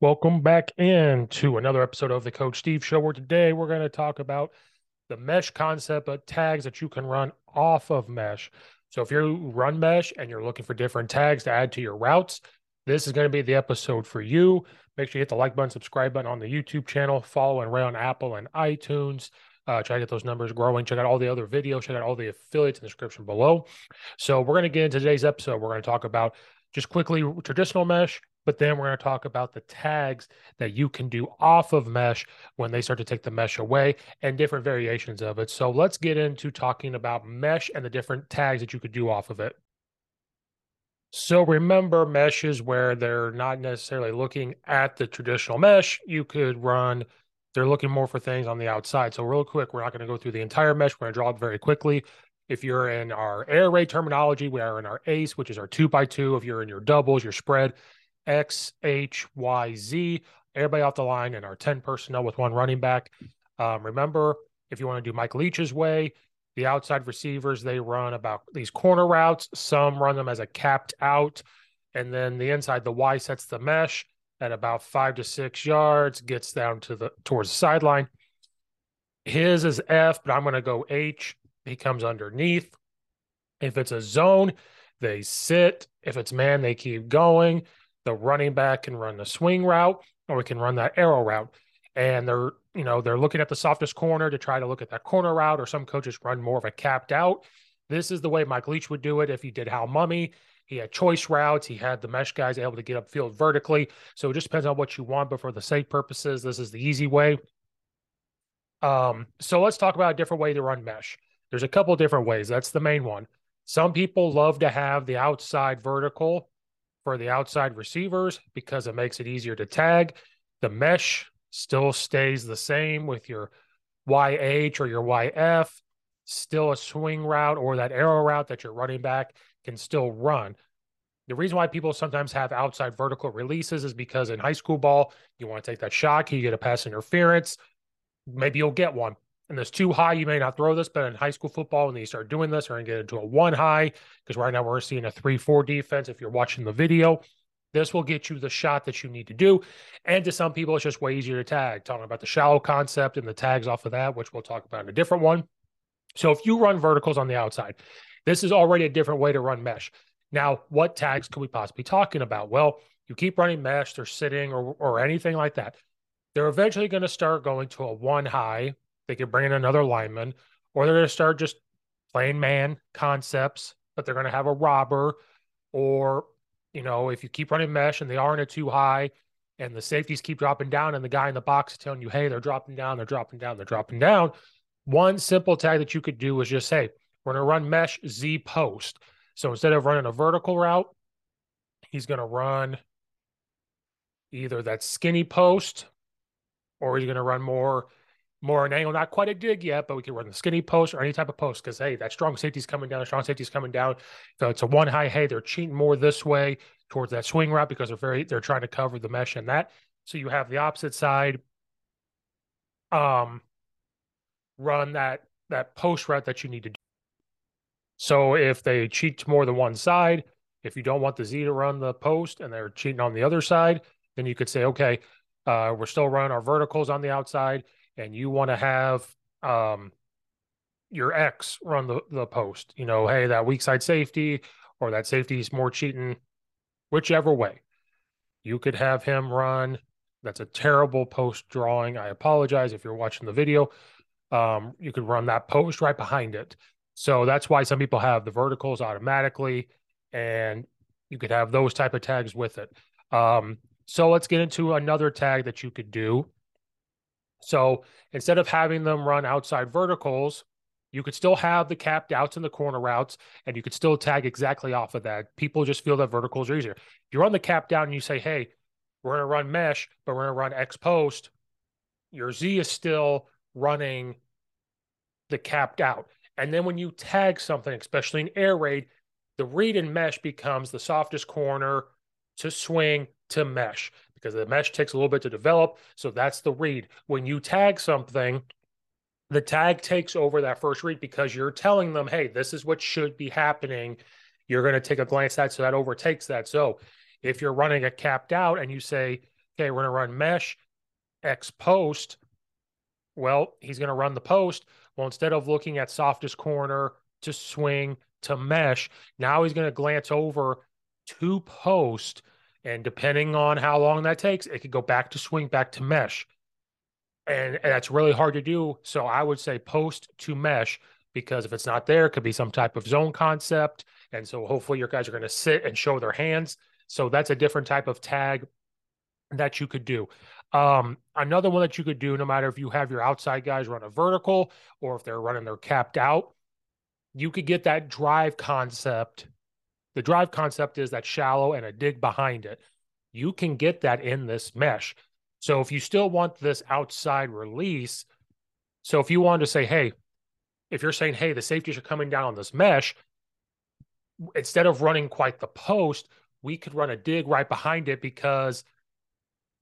Welcome back in to another episode of the Coach Steve Show. Where today we're going to talk about the mesh concept, but tags that you can run off of mesh. So if you run mesh and you're looking for different tags to add to your routes, this is going to be the episode for you. Make sure you hit the like button, subscribe button on the YouTube channel, follow and rate on Apple and iTunes. Uh, try to get those numbers growing. Check out all the other videos. Check out all the affiliates in the description below. So we're going to get into today's episode. We're going to talk about just quickly traditional mesh, but then we're going to talk about the tags that you can do off of mesh when they start to take the mesh away and different variations of it. So let's get into talking about mesh and the different tags that you could do off of it. So remember meshes where they're not necessarily looking at the traditional mesh. You could run, they're looking more for things on the outside. So real quick, we're not going to go through the entire mesh. We're going to draw it very quickly. If you're in our air raid terminology, we are in our ace, which is our two by two. If you're in your doubles, your spread, X, H, Y, Z. Everybody off the line and our 10 personnel with one running back. Um, remember, if you want to do Mike Leach's way, the outside receivers, they run about these corner routes. Some run them as a capped out. And then the inside, the Y sets the mesh at about five to six yards, gets down to the towards the sideline. His is F, but I'm going to go H. He comes underneath. If it's a zone, they sit. If it's man, they keep going the running back can run the swing route or we can run that arrow route. And they're, you know, they're looking at the softest corner to try to look at that corner route, or some coaches run more of a capped out. This is the way Mike Leach would do it if he did Hal Mumme. He had choice routes. He had the mesh guys able to get upfield vertically. So it just depends on what you want. But for the sake purposes, this is the easy way. Um, so let's talk about a different way to run mesh. There's a couple different ways. That's the main one. Some people love to have the outside vertical for the outside receivers because it makes it easier to tag. The mesh still stays the same with your YH or your YF, still a swing route or that arrow route that your running back can still run. The reason why people sometimes have outside vertical releases is because in high school ball, you want to take that shot, you get a pass interference. Maybe you'll get one and there's two high, you may not throw this, but in high school football, when you start doing this, you're going to get into a one high because right now we're seeing a three four defense. If you're watching the video, this will get you the shot that you need to do. And to some people, it's just way easier to tag. Talking about the shallow concept and the tags off of that, which we'll talk about in a different one. So if you run verticals on the outside, this is already a different way to run mesh. Now, what tags could we possibly talking about? Well, you keep running mesh, they're sitting or, or anything like that. They're eventually going to start going to a one high they could bring in another lineman, or they're going to start just playing man concepts, but they're going to have a robber, or you know, if you keep running mesh and they aren't at two high, and the safeties keep dropping down, and the guy in the box is telling you, hey, they're dropping down, they're dropping down, they're dropping down. One simple tag that you could do is just say, we're going to run mesh Z post. So instead of running a vertical route, he's going to run either that skinny post or he's going to run more more an angle, not quite a dig yet, but we can run the skinny post or any type of post because hey, that strong safety's coming down, the strong safety's coming down. So it's a one high, hey, they're cheating more this way towards that swing route because they're very they're trying to cover the mesh and that. So you have the opposite side um run that that post route that you need to do. So if they cheat more than one side, if you don't want the Z to run the post and they're cheating on the other side, then you could say, okay, uh, we're still running our verticals on the outside, and you want to have um, your X run the, the post. You know, hey, that weak side safety or that safety is more cheating, whichever way. You could have him run. That's a terrible post drawing. I apologize if you're watching the video. Um, you could run that post right behind it. So that's why some people have the verticals automatically, and you could have those type of tags with it. Um, so let's get into another tag that you could do. So instead of having them run outside verticals, you could still have the capped outs and the corner routes, and you could still tag exactly off of that. People just feel that verticals are easier. If you run the cap down and you say, hey, we're going to run mesh, but we're going to run X post, your Z is still running the capped out. And then when you tag something, especially in air raid, the read and mesh becomes the softest corner to swing to mesh because the mesh takes a little bit to develop. So that's the read. When you tag something, the tag takes over that first read because you're telling them, hey, this is what should be happening. You're going to take a glance at so that overtakes that. So if you're running a capped out and you say, okay, we're going to run mesh X post, well, he's going to run the post. Well, instead of looking at softest corner to swing to mesh, now he's going to glance over to post. And depending on how long that takes, it could go back to swing, back to mesh and, and that's really hard to do. So I would say post to mesh because if it's not there, it could be some type of zone concept. And so hopefully your guys are going to sit and show their hands. So that's a different type of tag that you could do. Um, another one that you could do, no matter if you have your outside guys run a vertical or if they're running their capped out, you could get that drive concept. The drive concept is that shallow and a dig behind it. You can get that in this mesh. So if you still want this outside release, so if you wanted to say, hey, if you're saying, hey, the safeties are coming down on this mesh, instead of running quite the post, we could run a dig right behind it because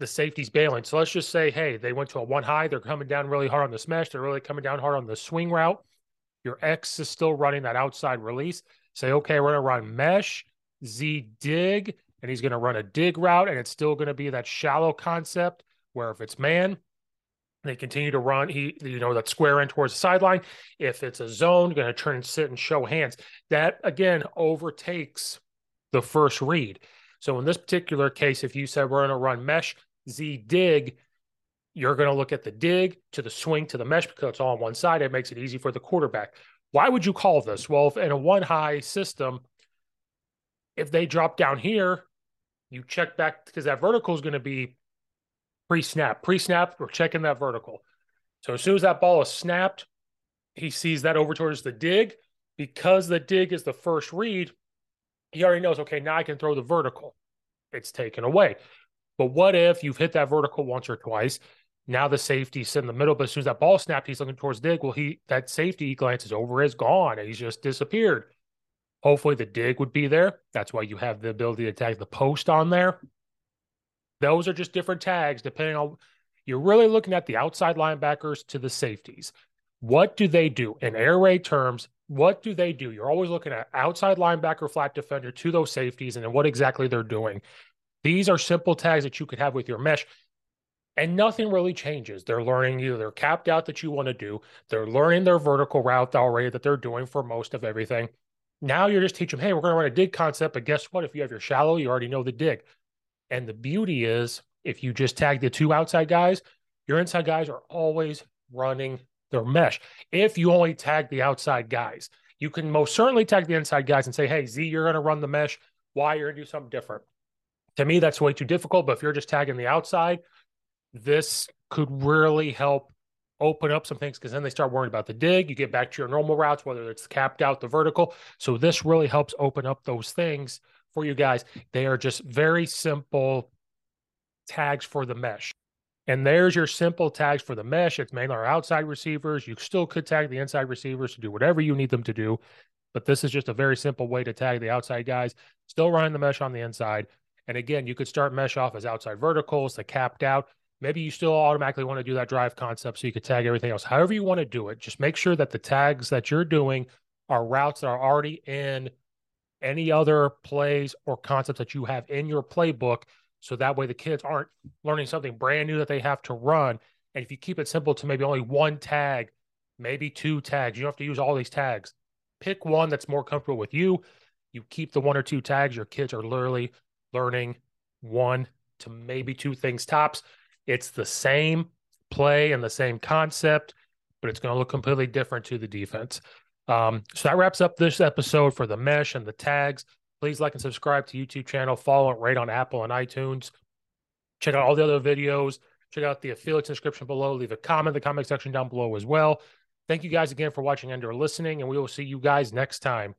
the safety's bailing. So let's just say, hey, they went to a one high, they're coming down really hard on this mesh, they're really coming down hard on the swing route. Your X is still running that outside release. Say, okay, we're gonna run mesh, Z dig, and he's going to run a dig route, and it's still going to be that shallow concept where if it's man, they continue to run. He, you know, that square in towards the sideline. If it's a zone, going to turn and sit and show hands. That again overtakes the first read. So in this particular case, if you said we're going to run mesh Z dig, you're going to look at the dig to the swing to the mesh because it's all on one side. It makes it easy for the quarterback. Why would you call this? Well, in a one high system, if they drop down here, you check back because that vertical is going to be pre-snap. Pre-snap, we're checking that vertical. So as soon as that ball is snapped, he sees that over towards the dig. Because the dig is the first read, he already knows, okay, now I can throw the vertical. It's taken away. But what if you've hit that vertical once or twice? Now the safety safety's in the middle, but as soon as that ball snapped, he's looking towards dig. Well, he that safety glances over is gone. He's just disappeared. Hopefully the dig would be there. That's why you have the ability to tag the post on there. Those are just different tags depending on you're really looking at the outside linebackers to the safeties. What do they do in air raid terms? What do they do? You're always looking at outside linebacker, flat defender to those safeties and then what exactly they're doing. These are simple tags that you could have with your mesh and nothing really changes. They're learning either they're capped out that you want to do, they're learning their vertical route already that they're doing for most of everything. Now you're just teaching them, hey, we're going to run a dig concept, but guess what? If you have your shallow, you already know the dig. And the beauty is, if you just tag the two outside guys, your inside guys are always running their mesh. If you only tag the outside guys, you can most certainly tag the inside guys and say, hey, Z, you're going to run the mesh. Y you're going to do something different. To me, that's way too difficult. But if you're just tagging the outside, this could really help open up some things because then they start worrying about the dig. You get back to your normal routes, whether it's capped out, the vertical. So this really helps open up those things for you guys. They are just very simple tags for the mesh. And there's your simple tags for the mesh. It's mainly our outside receivers. You still could tag the inside receivers to do whatever you need them to do. But this is just a very simple way to tag the outside guys, still running the mesh on the inside. And again, you could start mesh off as outside verticals, the capped out. Maybe you still automatically want to do that drive concept so you could tag everything else. However, you want to do it, just make sure that the tags that you're doing are routes that are already in any other plays or concepts that you have in your playbook So that way the kids aren't learning something brand new that they have to run. And if you keep it simple to maybe only one tag, maybe two tags, you don't have to use all these tags. Pick one that's more comfortable with you. You keep the one or two tags. Your kids are literally learning one to maybe two things tops. It's the same play and the same concept, but it's going to look completely different to the defense. Um, so that wraps up this episode for the mesh and the tags. Please like and subscribe to YouTube channel. Follow it right on Apple and iTunes. Check out all the other videos. Check out the affiliate description below. Leave a comment in the comment section down below as well. Thank you guys again for watching and or listening, and we will see you guys next time.